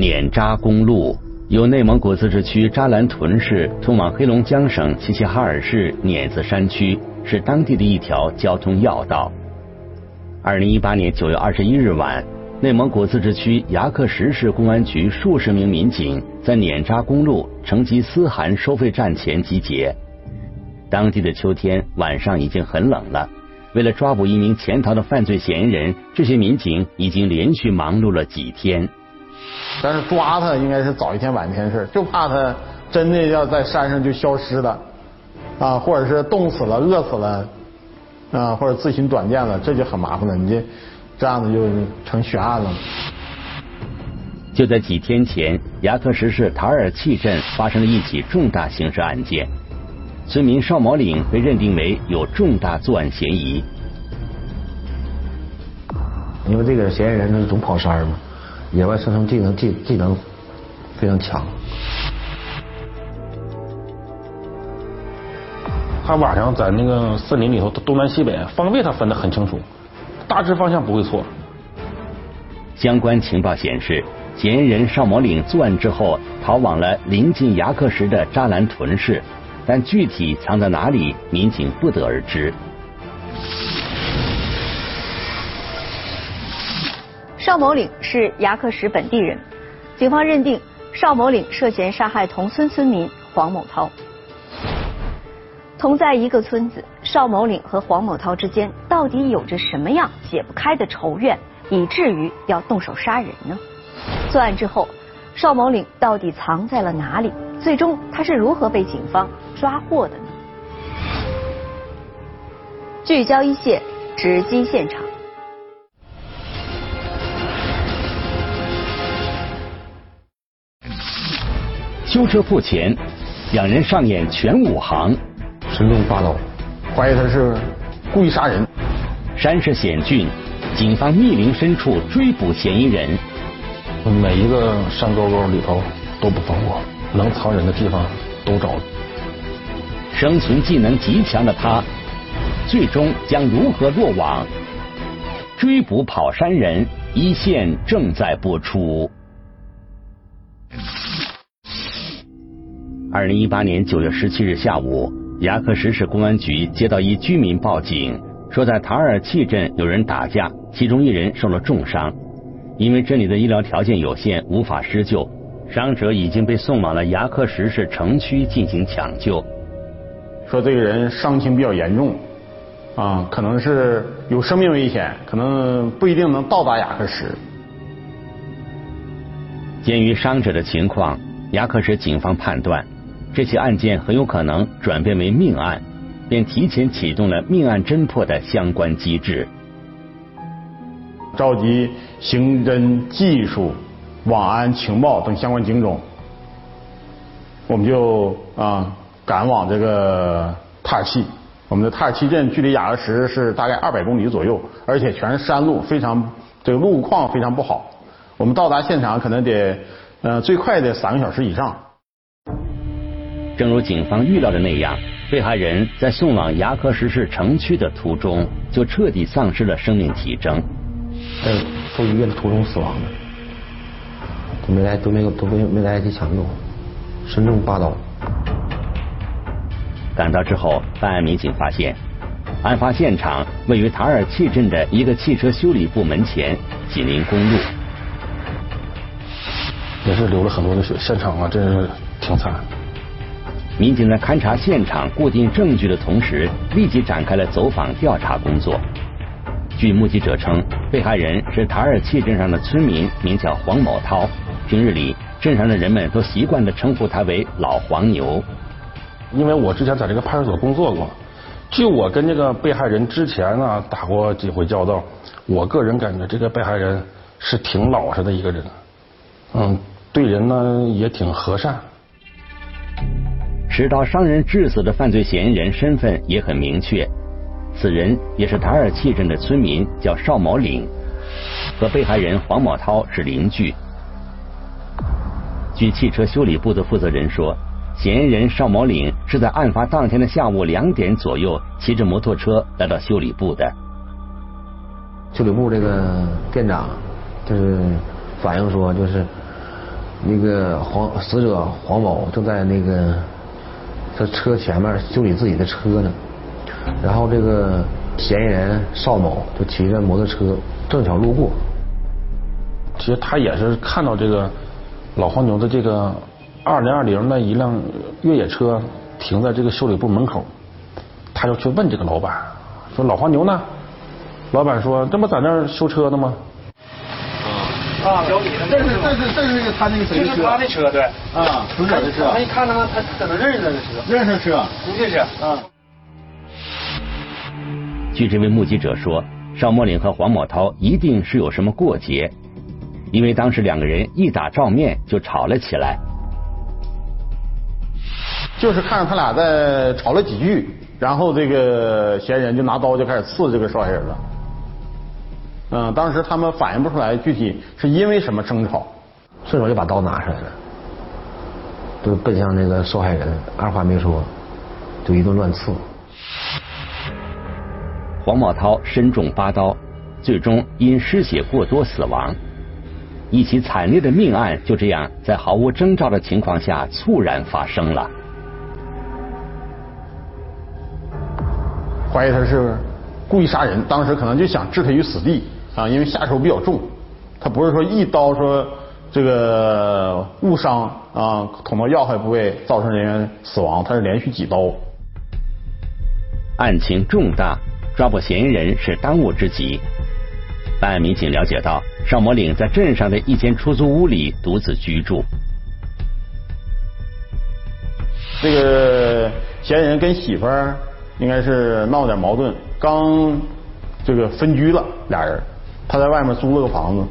碾扎公路由内蒙古自治区扎兰屯市通往黑龙江省齐齐哈尔市碾子山区，是当地的一条交通要道。二零一八年九月二十一日晚，内蒙古自治区牙克石市公安局数十名民警在碾扎公路成吉思汗收费站前集结。当地的秋天晚上已经很冷了，为了抓捕一名潜逃的犯罪嫌疑人，这些民警已经连续忙碌了几天。但是抓他应该是早一天晚一天的事，就怕他真的要在山上就消失了，啊，或者是冻死了、饿死了，啊，或者自寻短见了，这就很麻烦了。你这这样子就成悬案了。就在几天前，牙克石市塔尔契镇发生了一起重大刑事案件，村民邵毛岭被认定为有重大作案嫌疑。因为这个嫌疑人他总跑山嘛。野外生存技能技技能非常强，他晚上在那个森林里头东南西北方位他分得很清楚，大致方向不会错。相关情报显示，嫌疑人邵某岭作案之后逃往了临近牙克石的扎兰屯市，但具体藏在哪里，民警不得而知。邵某岭是牙克石本地人，警方认定邵某岭涉嫌杀害同村村民黄某涛。同在一个村子，邵某岭和黄某涛之间到底有着什么样解不开的仇怨，以至于要动手杀人呢？作案之后，邵某岭到底藏在了哪里？最终他是如何被警方抓获的呢？聚焦一线，直击现场。修车铺前，两人上演全武行，神龙八刀，怀疑他是故意杀人。山势险峻，警方密林深处追捕嫌疑人。每一个山沟沟里头都不放过，能藏人的地方都找。生存技能极强的他，最终将如何落网？追捕跑山人，一线正在播出。二零一八年九月十七日下午，牙克石市公安局接到一居民报警，说在塔尔契镇有人打架，其中一人受了重伤。因为这里的医疗条件有限，无法施救，伤者已经被送往了牙克石市城区进行抢救。说这个人伤情比较严重，啊，可能是有生命危险，可能不一定能到达牙克石。鉴于伤者的情况，牙克石警方判断。这起案件很有可能转变为命案，便提前启动了命案侦破的相关机制，召集刑侦、技术、网安、情报等相关警种，我们就啊赶往这个塔尔契。我们的塔尔契镇距离雅克石是大概二百公里左右，而且全是山路，非常这个路况非常不好。我们到达现场可能得呃最快的三个小时以上。正如警方预料的那样，被害人在送往牙克石市城区的途中就彻底丧失了生命体征，在送医院的途中死亡的，都没来都没有都没没来得及抢救，身中八刀。赶到之后，办案民警发现，案发现场位于塔尔契镇的一个汽车修理部门前，紧邻公路，也是流了很多的血，现场啊，真是挺惨。民警在勘察现场、固定证据的同时，立即展开了走访调查工作。据目击者称，被害人是塔尔契镇上的村民，名叫黄某涛。平日里，镇上的人们都习惯的称呼他为“老黄牛”。因为我之前在这个派出所工作过，据我跟这个被害人之前呢打过几回交道，我个人感觉这个被害人是挺老实的一个人，嗯，对人呢也挺和善。持刀伤人致死的犯罪嫌疑人身份也很明确，此人也是塔尔契镇的村民，叫邵某岭，和被害人黄某涛是邻居。据汽车修理部的负责人说，嫌疑人邵某岭是在案发当天的下午两点左右骑着摩托车来到修理部的。修理部这个店长就是反映说，就是那个黄死者黄某正在那个他车前面修理自己的车呢，然后这个嫌疑人邵某就骑着摩托车正巧路过。其实他也是看到这个老黄牛的这个二零二零的一辆越野车停在这个修理部门口，他就去问这个老板说：“老黄牛呢？”老板说：“这不在那儿修车呢吗？”啊，这是这是这是那个他那个谁的车？就是他的车，对。啊，死者的车。他一看他他可能认识他的车。认识车。估计是。啊。据这位目击者说，邵某岭和黄某涛一定是有什么过节，因为当时两个人一打照面就吵了起来。就是看着他俩在吵了几句，然后这个嫌疑人就拿刀就开始刺这个受害人了。嗯，当时他们反映不出来具体是因为什么争吵，顺手就把刀拿出来了，就奔向那个受害人，二话没说就一顿乱刺。黄茂涛身中八刀，最终因失血过多死亡。一起惨烈的命案就这样在毫无征兆的情况下猝然发生了。怀疑他是故意杀人，当时可能就想置他于死地。啊，因为下手比较重，他不是说一刀说这个误伤啊，捅到要害部位造成人员死亡，他是连续几刀。案情重大，抓捕嫌疑人是当务之急。办案民警了解到，邵某岭在镇上的一间出租屋里独自居住。这个嫌疑人跟媳妇儿应该是闹点矛盾，刚这个分居了俩人。他在外面租了个房子。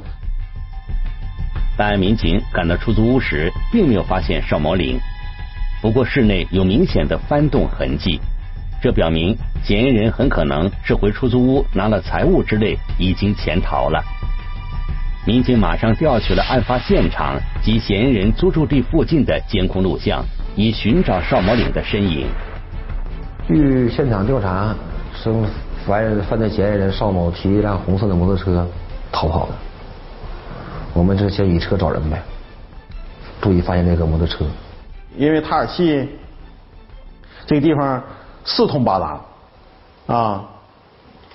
办案民警赶到出租屋时，并没有发现邵某岭，不过室内有明显的翻动痕迹，这表明嫌疑人很可能是回出租屋拿了财物之类，已经潜逃了。民警马上调取了案发现场及嫌疑人租住地附近的监控录像，以寻找邵某岭的身影。据现场调查，生。犯犯罪嫌疑人邵某骑一辆红色的摩托车逃跑的，我们就先以车找人呗，注意发现这个摩托车。因为塔尔契这个地方四通八达。啊，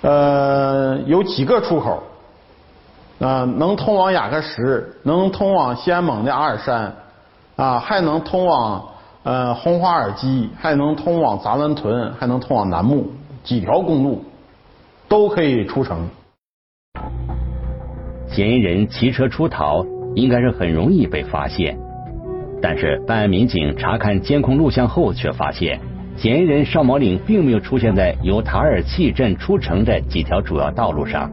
呃，有几个出口。啊，能通往雅克什，能通往西安蒙的阿尔山。啊，还能通往呃红花尔基，还能通往扎兰屯，还能通往楠木，几条公路。都可以出城。嫌疑人骑车出逃，应该是很容易被发现。但是办案民警查看监控录像后，却发现嫌疑人邵某岭并没有出现在由塔尔契镇出城的几条主要道路上。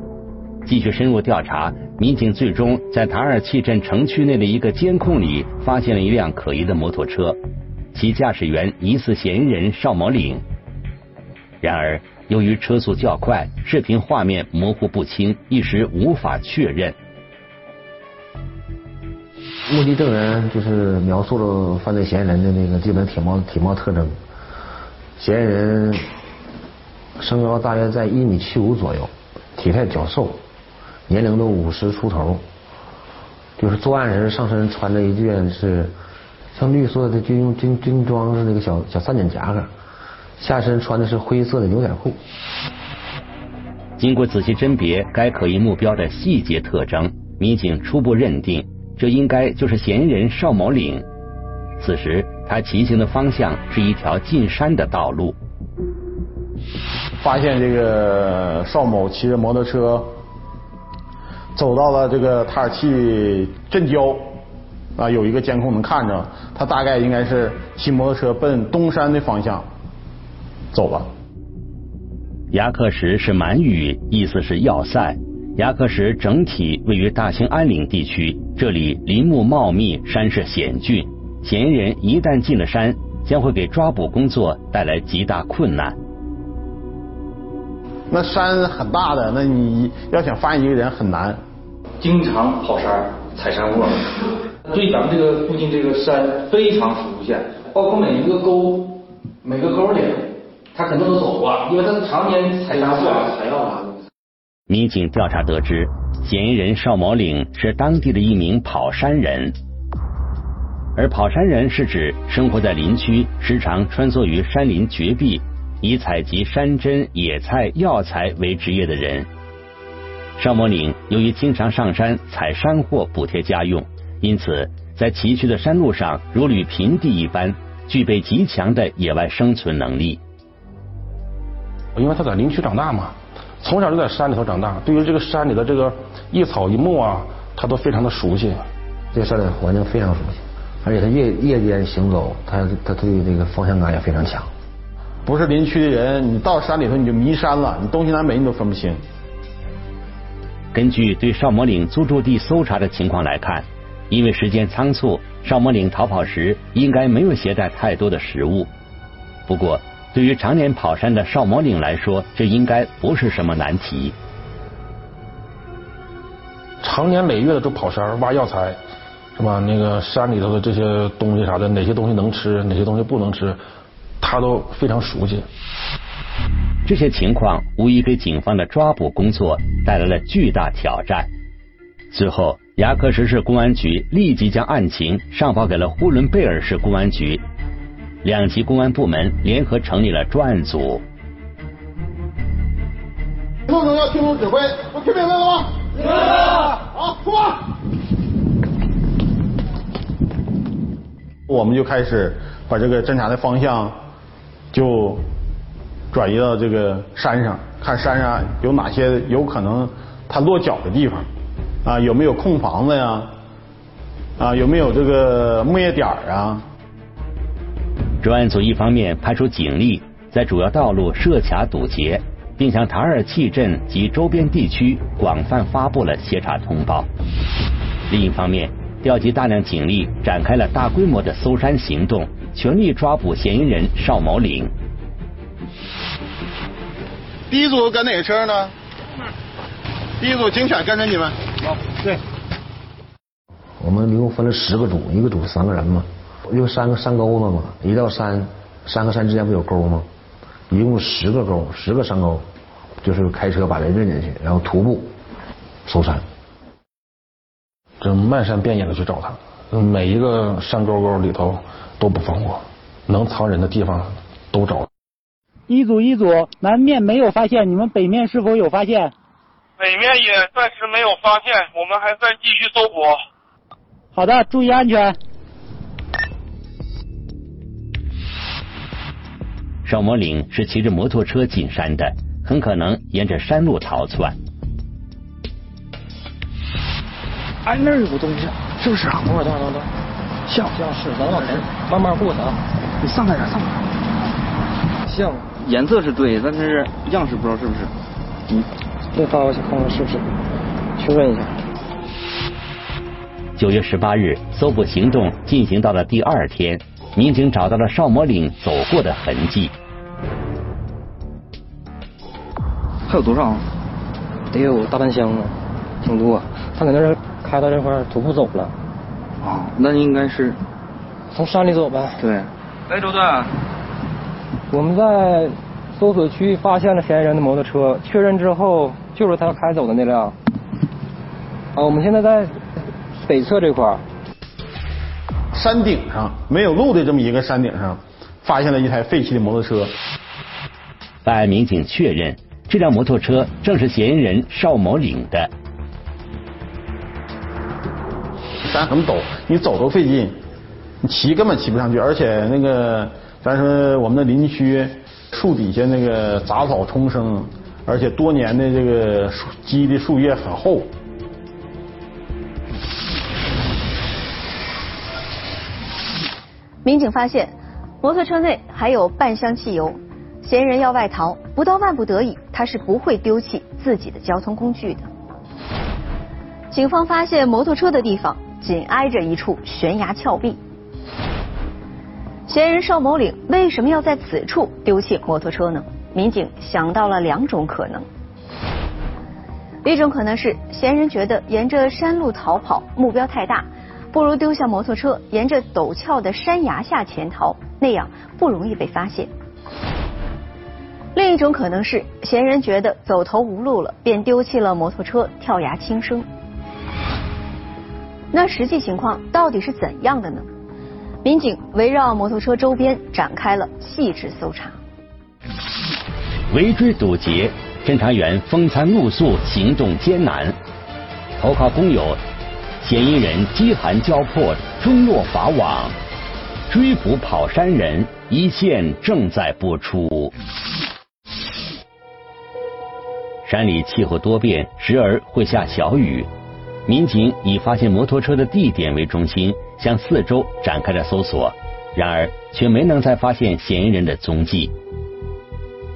继续深入调查，民警最终在塔尔契镇城区内的一个监控里发现了一辆可疑的摩托车，其驾驶员疑似嫌疑人邵某岭。然而。由于车速较快，视频画面模糊不清，一时无法确认。目击证人就是描述了犯罪嫌疑人的那个基本体貌体貌特征。嫌疑人身高大约在一米七五左右，体态较瘦，年龄都五十出头。就是作案时上身穿着一件是像绿色的军用军军装的那个小小三角夹克。下身穿的是灰色的牛仔裤。经过仔细甄别该可疑目标的细节特征，民警初步认定，这应该就是嫌疑人邵某岭。此时他骑行的方向是一条进山的道路。发现这个邵某骑着摩托车走到了这个塔尔契镇郊，啊，有一个监控能看着，他大概应该是骑摩托车奔东山的方向。走吧。牙克石是满语，意思是要塞。牙克石整体位于大兴安岭地区，这里林木茂密，山势险峻。嫌疑人一旦进了山，将会给抓捕工作带来极大困难。那山很大的，那你要想发现一个人很难。经常跑山、踩山窝，对咱们这个附近这个山非常熟悉，包括每一个沟、每个沟里。他肯定都走过，因为他是常年采砂货、采药嘛。民警调查得知，嫌疑人邵某岭是当地的一名跑山人。而跑山人是指生活在林区，时常穿梭于山林绝壁，以采集山珍、野菜、药材为职业的人。邵某岭由于经常上山采山货补贴家用，因此在崎岖的山路上如履平地一般，具备极强的野外生存能力。因为他在林区长大嘛，从小就在山里头长大，对于这个山里的这个一草一木啊，他都非常的熟悉。对山里的环境非常熟悉，而且他夜夜间行走，他他对这个方向感也非常强。不是林区的人，你到山里头你就迷山了，你东西南北你都分不清。根据对邵某岭租住地搜查的情况来看，因为时间仓促，邵某岭逃跑时应该没有携带太多的食物。不过，对于常年跑山的邵某岭来说，这应该不是什么难题。常年累月的都跑山挖药材。是吧？那个山里头的这些东西啥的，哪些东西能吃，哪些东西不能吃，他都非常熟悉。这些情况无疑给警方的抓捕工作带来了巨大挑战。最后，牙克石市公安局立即将案情上报给了呼伦贝尔市公安局，两级公安部门联合成立了专案组。动作要听从指挥，我听明白了吗？明白了。好，出发。我们就开始把这个侦查的方向就转移到这个山上，看山上有哪些有可能他落脚的地方啊，有没有空房子呀？啊，有没有这个木业点啊？专案组一方面派出警力在主要道路设卡堵截，并向塔尔契镇及周边地区广泛发布了协查通报；另一方面，调集大量警力，展开了大规模的搜山行动，全力抓捕嫌疑人邵某岭。第一组跟哪个车呢？第一组警犬跟着你们。好，对。我们一共分了十个组，一个组三个人嘛，有三个山沟子嘛，一到山，山和山之间不有沟吗？一共十个沟，十个山沟，就是开车把人扔进去，然后徒步搜山。这漫山遍野的去找他，每一个山沟沟里头都不放过，能藏人的地方都找。一组一组，南面没有发现，你们北面是否有发现？北面也暂时没有发现，我们还在继续搜捕。好的，注意安全。邵某岭是骑着摩托车进山的，很可能沿着山路逃窜。哎，那儿有个东西，是不是？等会儿，等会儿，等会儿，像像是，咱往前慢慢过去啊。你上来点，上来点。像，颜色是对，但是样式不知道是不是。嗯，再发过去看看是不是，确认一下。九月十八日，搜捕行动进行到了第二天，民警找到了邵某岭走过的痕迹。还有多少？得有大半箱啊，挺多。他搁那儿。开到这块徒步走了，啊，那应该是从山里走呗。对。哎，周队，我们在搜索区发现了嫌疑人的摩托车，确认之后就是他开走的那辆。啊，我们现在在北侧这块山顶上没有路的这么一个山顶上，发现了一台废弃的摩托车。办案民警确认，这辆摩托车正是嫌疑人邵某领的。山很陡，你走都费劲，你骑根本骑不上去。而且那个，咱说我们的林区树底下那个杂草丛生，而且多年的这个树积的树叶很厚。民警发现摩托车内还有半箱汽油，嫌疑人要外逃，不到万不得已，他是不会丢弃自己的交通工具的。警方发现摩托车的地方。紧挨着一处悬崖峭壁，嫌疑人邵某岭为什么要在此处丢弃摩托车呢？民警想到了两种可能，一种可能是嫌疑人觉得沿着山路逃跑目标太大，不如丢下摩托车，沿着陡峭的山崖下潜逃，那样不容易被发现；另一种可能是嫌疑人觉得走投无路了，便丢弃了摩托车，跳崖轻生。那实际情况到底是怎样的呢？民警围绕摩托车周边展开了细致搜查。围追堵截，侦查员风餐露宿，行动艰难。投靠工友，嫌疑人饥寒交迫，终落法网。追捕跑山人，一线正在播出。山里气候多变，时而会下小雨。民警以发现摩托车的地点为中心，向四周展开了搜索，然而却没能再发现嫌疑人的踪迹。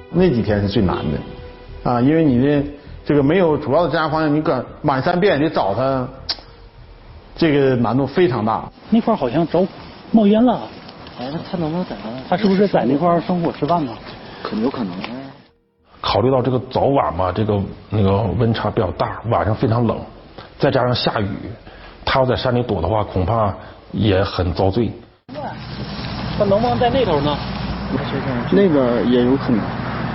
那几天是最难的，啊，因为你的这个没有主要的侦查方向，你搁满山遍野找他，这个难度非常大。那块好像着冒烟了，哎，那他能不能在那？他是不是在那块生火吃饭呢？可能有可能。考虑到这个早晚嘛，这个那个温差比较大，晚上非常冷，再加上下雨，他要在山里躲的话，恐怕也很遭罪。他能不能在那头呢？那边也有可能。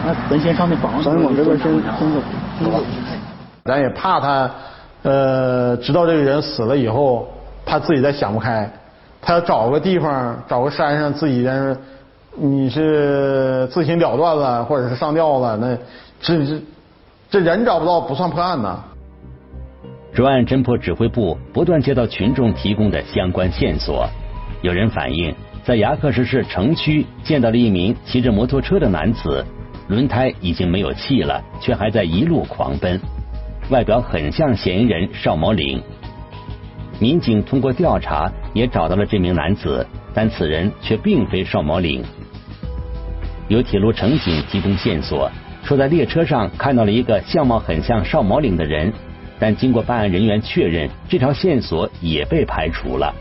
那咱先上那房子，咱往这边先先走，走。咱也怕他，呃，直到这个人死了以后，他自己再想不开，他要找个地方，找个山上自己在那。你是自行了断了，或者是上吊了，那这这这人找不到不算破案呐。专案侦破指挥部不断接到群众提供的相关线索，有人反映在牙克石市城区见到了一名骑着摩托车的男子，轮胎已经没有气了，却还在一路狂奔，外表很像嫌疑人邵某岭。民警通过调查也找到了这名男子，但此人却并非邵某岭。有铁路乘警提供线索，说在列车上看到了一个相貌很像邵某岭的人，但经过办案人员确认，这条线索也被排除了。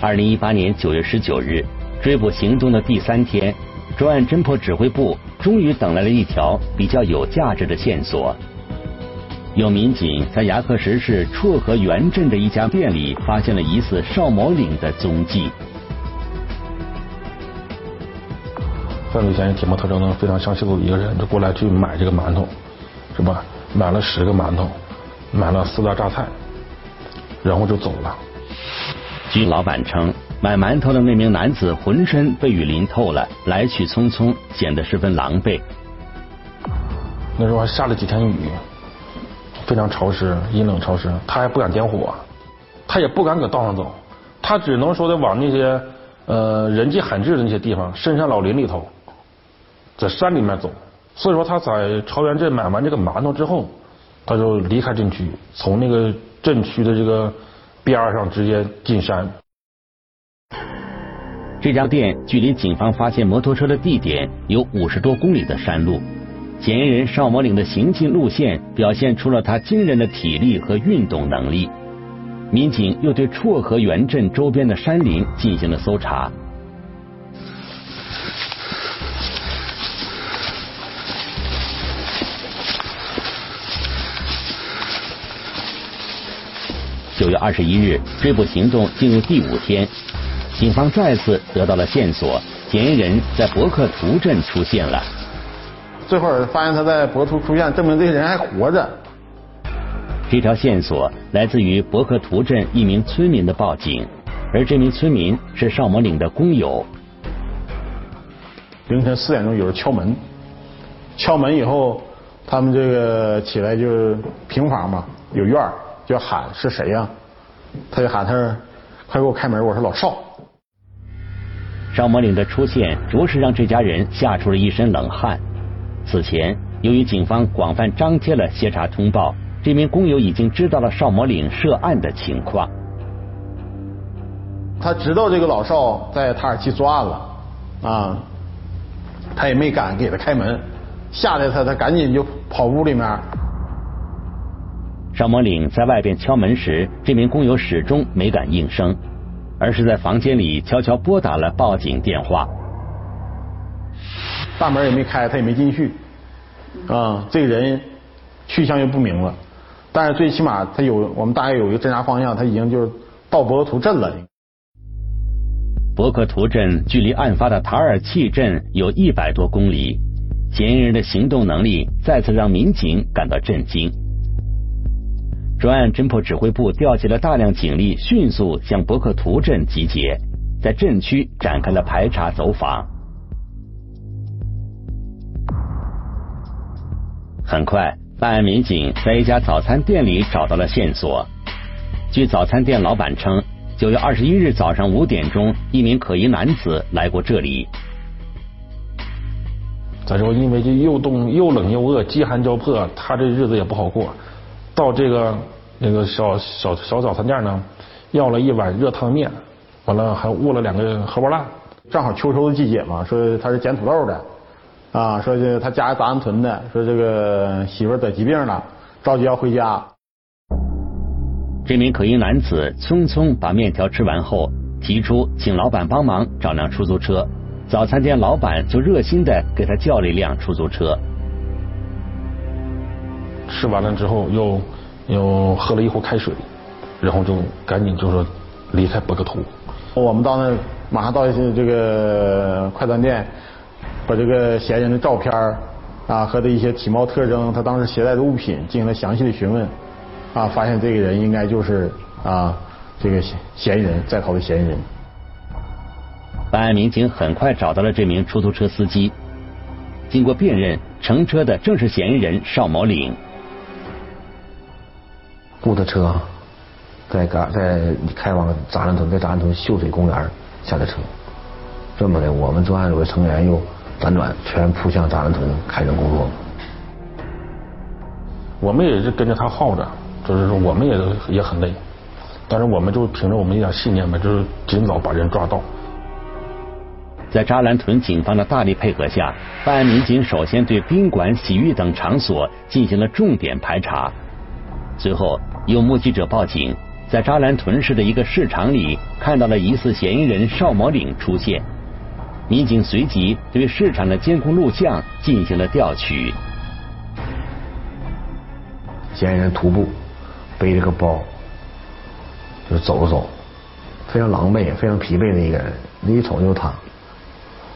二零一八年九月十九日，追捕行动的第三天，专案侦破指挥部终于等来了一条比较有价值的线索。有民警在牙克石市绰河原镇的一家店里发现了疑似邵某岭的踪迹。犯罪嫌疑体貌特征呢非常相似的一个人，就过来去买这个馒头，是吧？买了十个馒头，买了四袋榨菜，然后就走了。据老板称，买馒头的那名男子浑身被雨淋透了，来去匆匆，显得十分狼狈。那时候还下了几天雨，非常潮湿，阴冷潮湿，他还不敢点火，他也不敢搁道上走，他只能说的往那些呃人迹罕至的那些地方，深山老林里头。在山里面走，所以说他在朝元镇买完这个馒头之后，他就离开镇区，从那个镇区的这个边上直接进山。这家店距离警方发现摩托车的地点有五十多公里的山路，嫌疑人邵某岭的行进路线表现出了他惊人的体力和运动能力。民警又对绰河源镇周边的山林进行了搜查。九月二十一日，追捕行动进入第五天，警方再次得到了线索，嫌疑人在博克图镇出现了。最后发现他在博图出现，证明这个人还活着。这条线索来自于博克图镇一名村民的报警，而这名村民是邵某岭的工友。凌晨四点钟有人敲门，敲门以后，他们这个起来就是平房嘛，有院儿。就喊是谁呀？他就喊他，快给我开门！我说老邵。邵某岭的出现着实让这家人吓出了一身冷汗。此前，由于警方广泛张贴了协查通报，这名工友已经知道了邵某岭涉案的情况。他知道这个老邵在塔尔奇作案了，啊，他也没敢给他开门，吓得他，他赶紧就跑屋里面。邵某岭在外边敲门时，这名工友始终没敢应声，而是在房间里悄悄拨打了报警电话。大门也没开，他也没进去，啊，这个人去向又不明了。但是最起码他有，我们大概有一个侦查方向，他已经就是到博克图镇了。博克图镇距离案发的塔尔契镇有一百多公里，嫌疑人的行动能力再次让民警感到震惊。专案侦破指挥部调集了大量警力，迅速向博克图镇集结，在镇区展开了排查走访。很快，办案民警在一家早餐店里找到了线索。据早餐店老板称，九月二十一日早上五点钟，一名可疑男子来过这里。再说，因为这又冻又冷又饿，饥寒交迫，他这日子也不好过。到这个那个小小小早餐店呢，要了一碗热汤面，完了还握了两个荷包蛋。正好秋收的季节嘛，说他是捡土豆的。啊，说这他家是达兰屯的，说这个媳妇得疾病了，着急要回家。这名可疑男子匆匆把面条吃完后，提出请老板帮忙找辆出租车。早餐店老板就热心的给他叫了一辆出租车。吃完了之后，又又喝了一壶开水，然后就赶紧就说离开博格图。我们到那马上到这个快餐店。把这个嫌疑人的照片啊和他一些体貌特征，他当时携带的物品进行了详细的询问，啊，发现这个人应该就是啊这个嫌疑人在逃的嫌疑人。办案民警很快找到了这名出租车司机，经过辨认，乘车的正是嫌疑人邵某岭。雇的车在嘎在开往扎兰屯，在扎兰屯秀水公园下的车，这么的，我们专案组的成员又。辗转全扑向扎兰屯开展工作。我们也是跟着他耗着，就是说我们也也很累，但是我们就凭着我们一点信念吧，就是尽早把人抓到。在扎兰屯警方的大力配合下，办案民警首先对宾馆、洗浴等场所进行了重点排查。随后，有目击者报警，在扎兰屯市的一个市场里看到了疑似嫌疑人邵某岭出现。民警随即对市场的监控录像进行了调取。嫌疑人徒步背着个包，就走着走，非常狼狈、非常疲惫的一个人。一瞅就是他，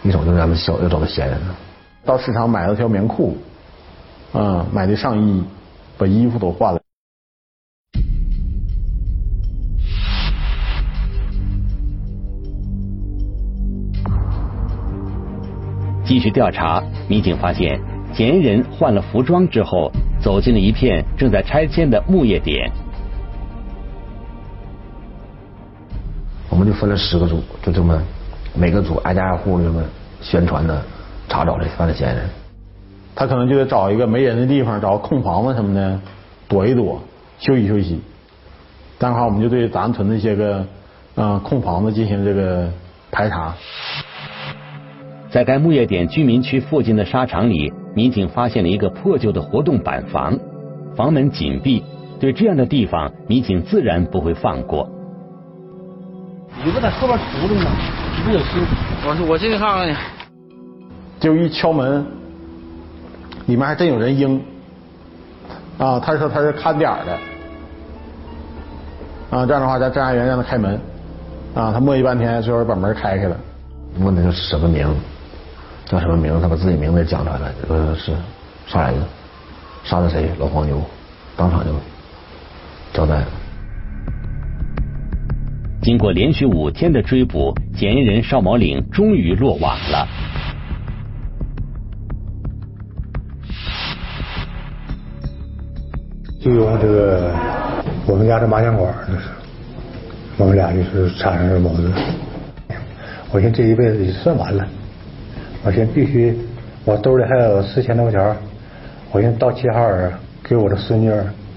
一瞅就是咱们小要找的嫌疑人。到市场买了条棉裤，啊，买的上衣，把衣服都换了。继续调查，民警发现嫌疑人换了服装之后，走进了一片正在拆迁的木业点。我们就分了十个组，就这么每个组挨家挨户的这么宣传的查找这犯罪嫌疑人。他可能就得找一个没人的地方，找个空房子什么的躲一躲，休息休息。这样的话，我们就对咱屯的一些个嗯空房子进行这个排查。在该木业点居民区附近的沙场里，民警发现了一个破旧的活动板房，房门紧闭。对这样的地方，民警自然不会放过。你不在后边杵着呢，你不有心？我我进去看看去。就一敲门，里面还真有人应。啊，他说他是看点的。啊，这样的话，咱侦查员让他开门。啊，他磨叽半天，最后把门开开了。问他是什么名？叫什么名字？他把自己名字也讲出来了，说是杀人，杀的谁？老黄牛，当场就交代了。经过连续五天的追捕，嫌疑人邵毛岭终于落网了。就用这个我们家的麻将馆，就是我们俩就是产生了矛盾。我寻思这一辈子也算完了。我现在必须，我兜里还有四千多块钱我先到齐齐哈尔给我的孙女、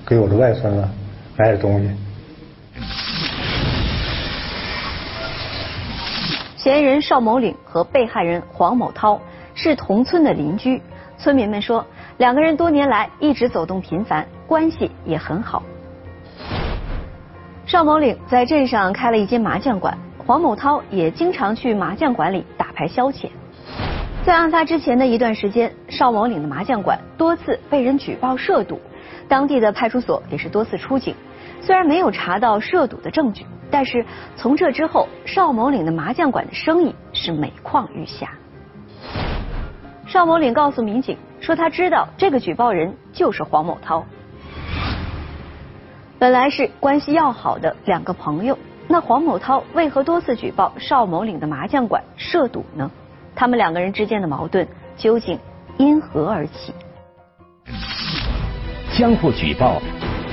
给我的外孙子买点东西。嫌疑人邵某岭和被害人黄某涛是同村的邻居，村民们说，两个人多年来一直走动频繁，关系也很好。邵某岭在镇上开了一间麻将馆，黄某涛也经常去麻将馆里打牌消遣。在案发之前的一段时间，邵某岭的麻将馆多次被人举报涉赌，当地的派出所也是多次出警。虽然没有查到涉赌的证据，但是从这之后，邵某岭的麻将馆的生意是每况愈下。邵某岭告诉民警说，他知道这个举报人就是黄某涛。本来是关系要好的两个朋友，那黄某涛为何多次举报邵某岭的麻将馆涉赌呢？他们两个人之间的矛盾究竟因何而起？相互举报，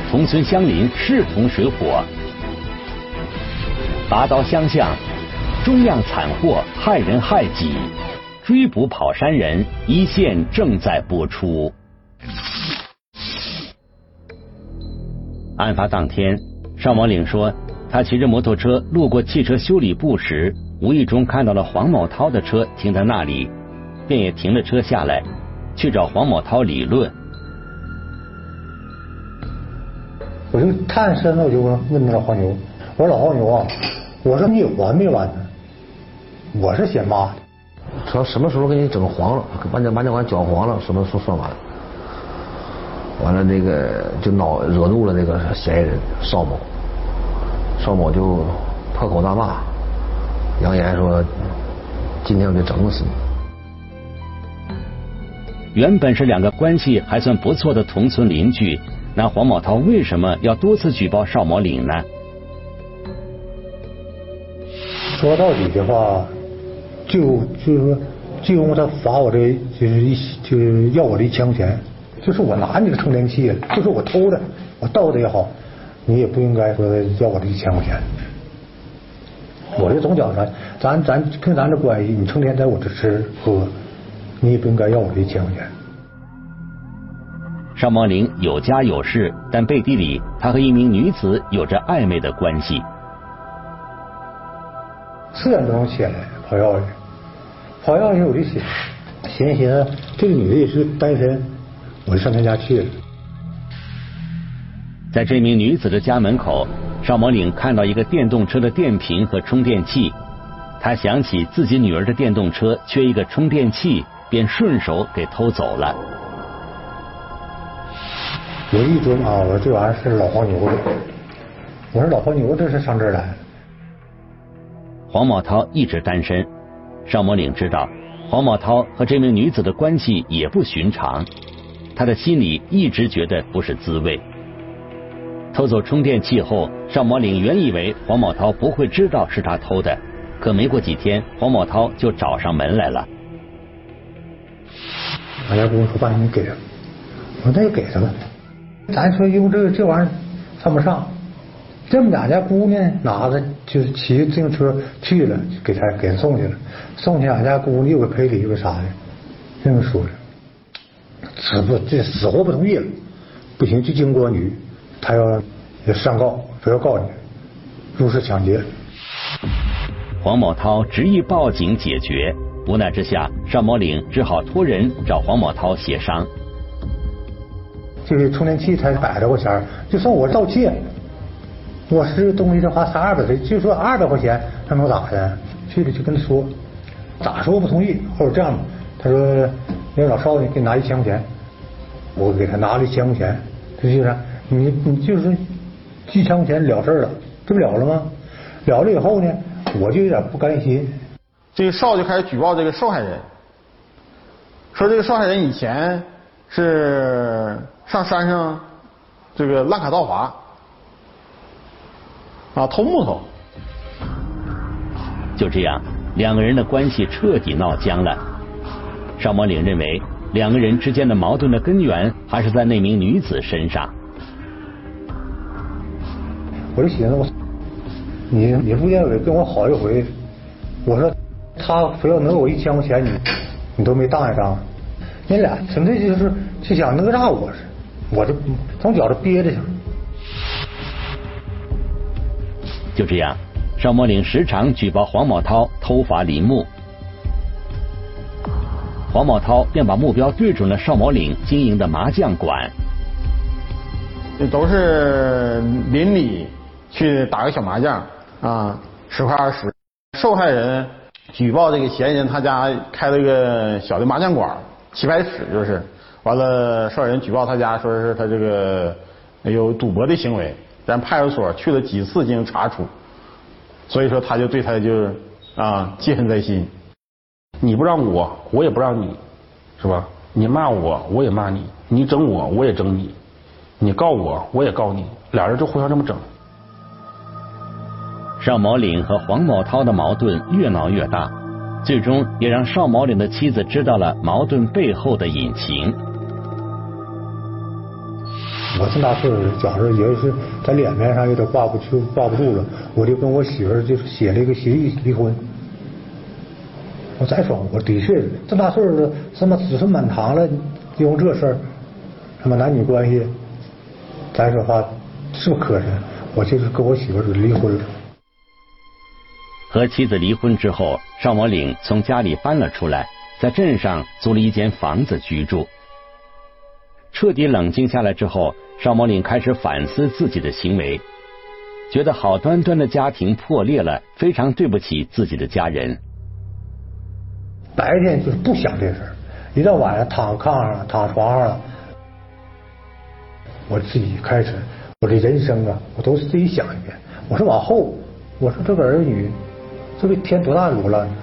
同村相邻势同水火，拔刀相向，中样惨祸害人害己，追捕跑山人一线正在播出。案发当天，邵某岭说，他骑着摩托车路过汽车修理部时，无意中看到了黄某涛的车停在那里，便也停了车下来，去找黄某涛理论。我就探身了，我就问问那老黄牛，我说老黄牛啊，我说你有完没完呢？我是嫌骂的。说什么时候给你整黄了，把那麻将馆搅黄了，什么时候算完？完了，那个就恼惹怒了那个嫌疑人邵某，邵某就破口大骂，扬言说今天我就整死你。原本是两个关系还算不错的同村邻居，那黄某涛为什么要多次举报邵某岭呢？说到底的话，就就是说，就用他罚我这，就是一就是要我这一千块钱。就是我拿你的充电器，就是我偷的，我盗的也好，你也不应该说要我这一千块钱。我就总觉得，咱咱跟咱这关系，你成天在我这吃喝，你也不应该要我这一千块钱。邵茂林有家有室，但背地里他和一名女子有着暧昧的关系。四点钟起来跑药去，跑药去我就想，寻思这个女的也是单身。我就上她家去了。在这名女子的家门口，邵某岭看到一个电动车的电瓶和充电器，他想起自己女儿的电动车缺一个充电器，便顺手给偷走了。我一琢磨，我说这玩意儿是老黄牛的。我说老黄牛这是上这儿来。黄某涛一直单身，邵某岭知道黄某涛和这名女子的关系也不寻常。他的心里一直觉得不是滋味。偷走充电器后，邵某岭原以为黄某涛不会知道是他偷的，可没过几天，黄某涛就找上门来了。俺家姑娘说：“爸，你给他。”我说：“那就给他吧。”咱说用这这玩意儿犯不上。这么两家姑娘拿着就是骑自行车去了，给他给他送去了。送去俺家姑娘又给赔礼又给啥的，这么说的。死不这死活不同意了，不行就经过女，他要要上告，非要告你入室抢劫。黄某涛执意报警解决，无奈之下，邵某岭只好托人找黄某涛协商。这个充电器才百来块钱，就算我盗窃，我是东西的话三二百，就说二百块钱，他能咋的？去了就跟他说，咋说不同意？或者这样吧，他说。那老邵，你，给你拿一千块钱，我给他拿了一千块钱，他就说你你就是一千块钱了事儿了，这不了了吗？了了以后呢，我就有点不甘心。这个少就开始举报这个受害人，说这个受害人以前是上山上这个滥砍盗伐啊，偷木头。就这样，两个人的关系彻底闹僵了。邵某岭认为，两个人之间的矛盾的根源还是在那名女子身上。我就寻思，我你你不愿意跟我好一回，我说他非要讹我一千块钱，你你都没当一当，你俩纯粹就是就想讹诈我是，我就总觉着憋着去。就这样，邵某岭时常举报黄某涛偷伐林木。黄某涛便把目标对准了邵某岭经营的麻将馆。这都是邻里去打个小麻将啊，十块二十。受害人举报这个嫌疑人他家开了一个小的麻将馆，棋牌室就是。完了，受害人举报他家说是他这个有赌博的行为，咱派出所去了几次进行查处，所以说他就对他就是啊记恨在心。你不让我，我也不让你，是吧？你骂我，我也骂你；你整我，我也整你。你告我，我也告你，俩人就互相这么整。邵某岭和黄某涛的矛盾越闹越大，最终也让邵某岭的妻子知道了矛盾背后的隐情。我这大岁数，觉着也是在脸面上有点挂不住，挂不住了，我就跟我媳妇儿就写了一个协议离婚。我再说，我的确这大岁数了，什么子孙满堂了，因为这事儿，什么男女关系，再说话是不磕碜，我就是跟我媳妇儿就离婚了。和妻子离婚之后，邵某岭从家里搬了出来，在镇上租了一间房子居住。彻底冷静下来之后，邵某岭开始反思自己的行为，觉得好端端的家庭破裂了，非常对不起自己的家人。白天就是不想这事儿，一到晚上躺炕上、躺床上了，我自己开始我的人生啊，我都自己想一遍。我说往后，我说这个儿女，这个添多大的乱呢？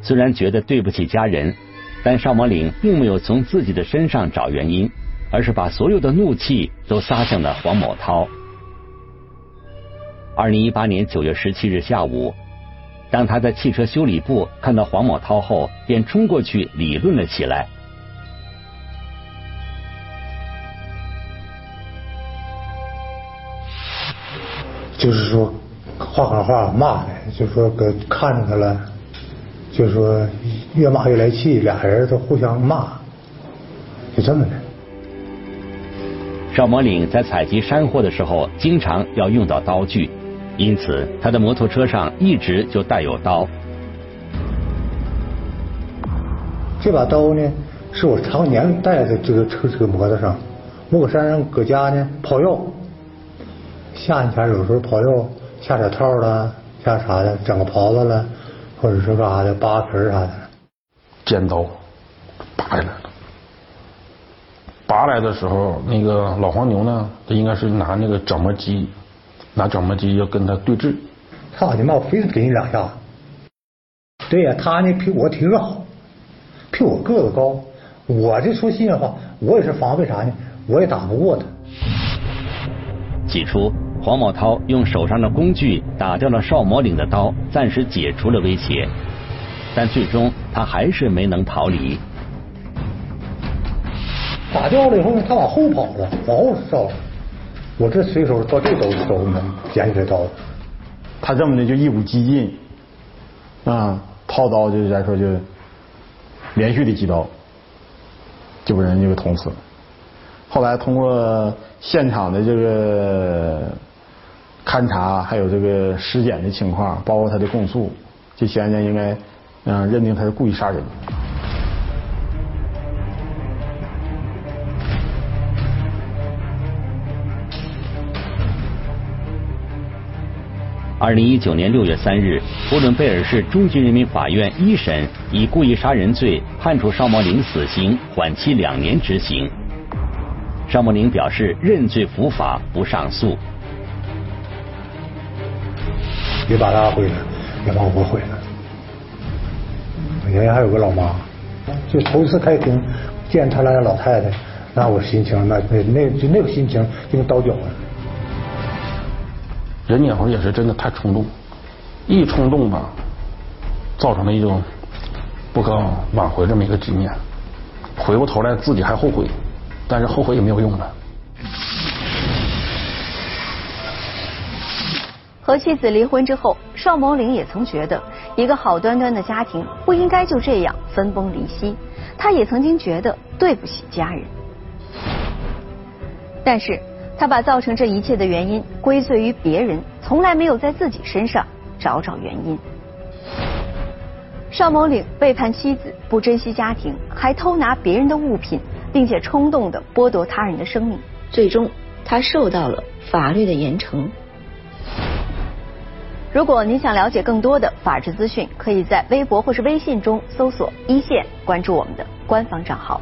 虽然觉得对不起家人，但邵某岭并没有从自己的身上找原因，而是把所有的怒气都撒向了黄某涛。二零一八年九月十七日下午。当他在汽车修理部看到黄某涛后，便冲过去理论了起来。就是说，话赶话骂的，就说搁看着他了，就说越骂越来气，俩人都互相骂，就这么的。赵某岭在采集山货的时候，经常要用到刀具。因此，他的摩托车上一直就带有刀。这把刀呢，是我常年带在这个车这个摩托上。我搁山上搁家呢跑药，夏天有时候跑药下点套了，下啥的，整个袍子了，或者是干啥的扒皮啥的。尖刀拔下来了，拔来的时候，那个老黄牛呢，他应该是拿那个整磨机。拿整磨机要跟他对峙，操你妈！我非得给你两下。对呀，他呢比我体格好，比我个子高。我这说心里话，我也是防备啥呢？我也打不过他。起初，黄某涛用手上的工具打掉了邵某岭的刀，暂时解除了威胁。但最终他还是没能逃离。打掉了以后呢，他往后跑了，往后烧。我这随手到这都都能捡起来刀，他这么的就一股激进，啊，掏刀就来说就连续的几刀，就把人就给捅死了。后来通过现场的这个勘查，还有这个尸检的情况，包括他的供述，这嫌疑人应该嗯认定他是故意杀人。二零一九年六月三日，呼伦贝尔市中级人民法院一审以故意杀人罪判处邵茂林死刑，缓期两年执行。邵茂林表示认罪伏法，不上诉。别把他毁了，也把我毁了。原来还有个老妈，就头一次开庭见他俩老太太，那我心情那那那就那个心情就跟刀绞了。人那会儿也是真的太冲动，一冲动吧，造成了一种不可挽回这么一个局面，回过头来自己还后悔，但是后悔也没有用了。和妻子离婚之后，邵某岭也曾觉得一个好端端的家庭不应该就这样分崩离析，他也曾经觉得对不起家人，但是。他把造成这一切的原因归罪于别人，从来没有在自己身上找找原因。邵某岭背叛妻子，不珍惜家庭，还偷拿别人的物品，并且冲动的剥夺他人的生命，最终他受到了法律的严惩。如果您想了解更多的法治资讯，可以在微博或是微信中搜索“一线”，关注我们的官方账号。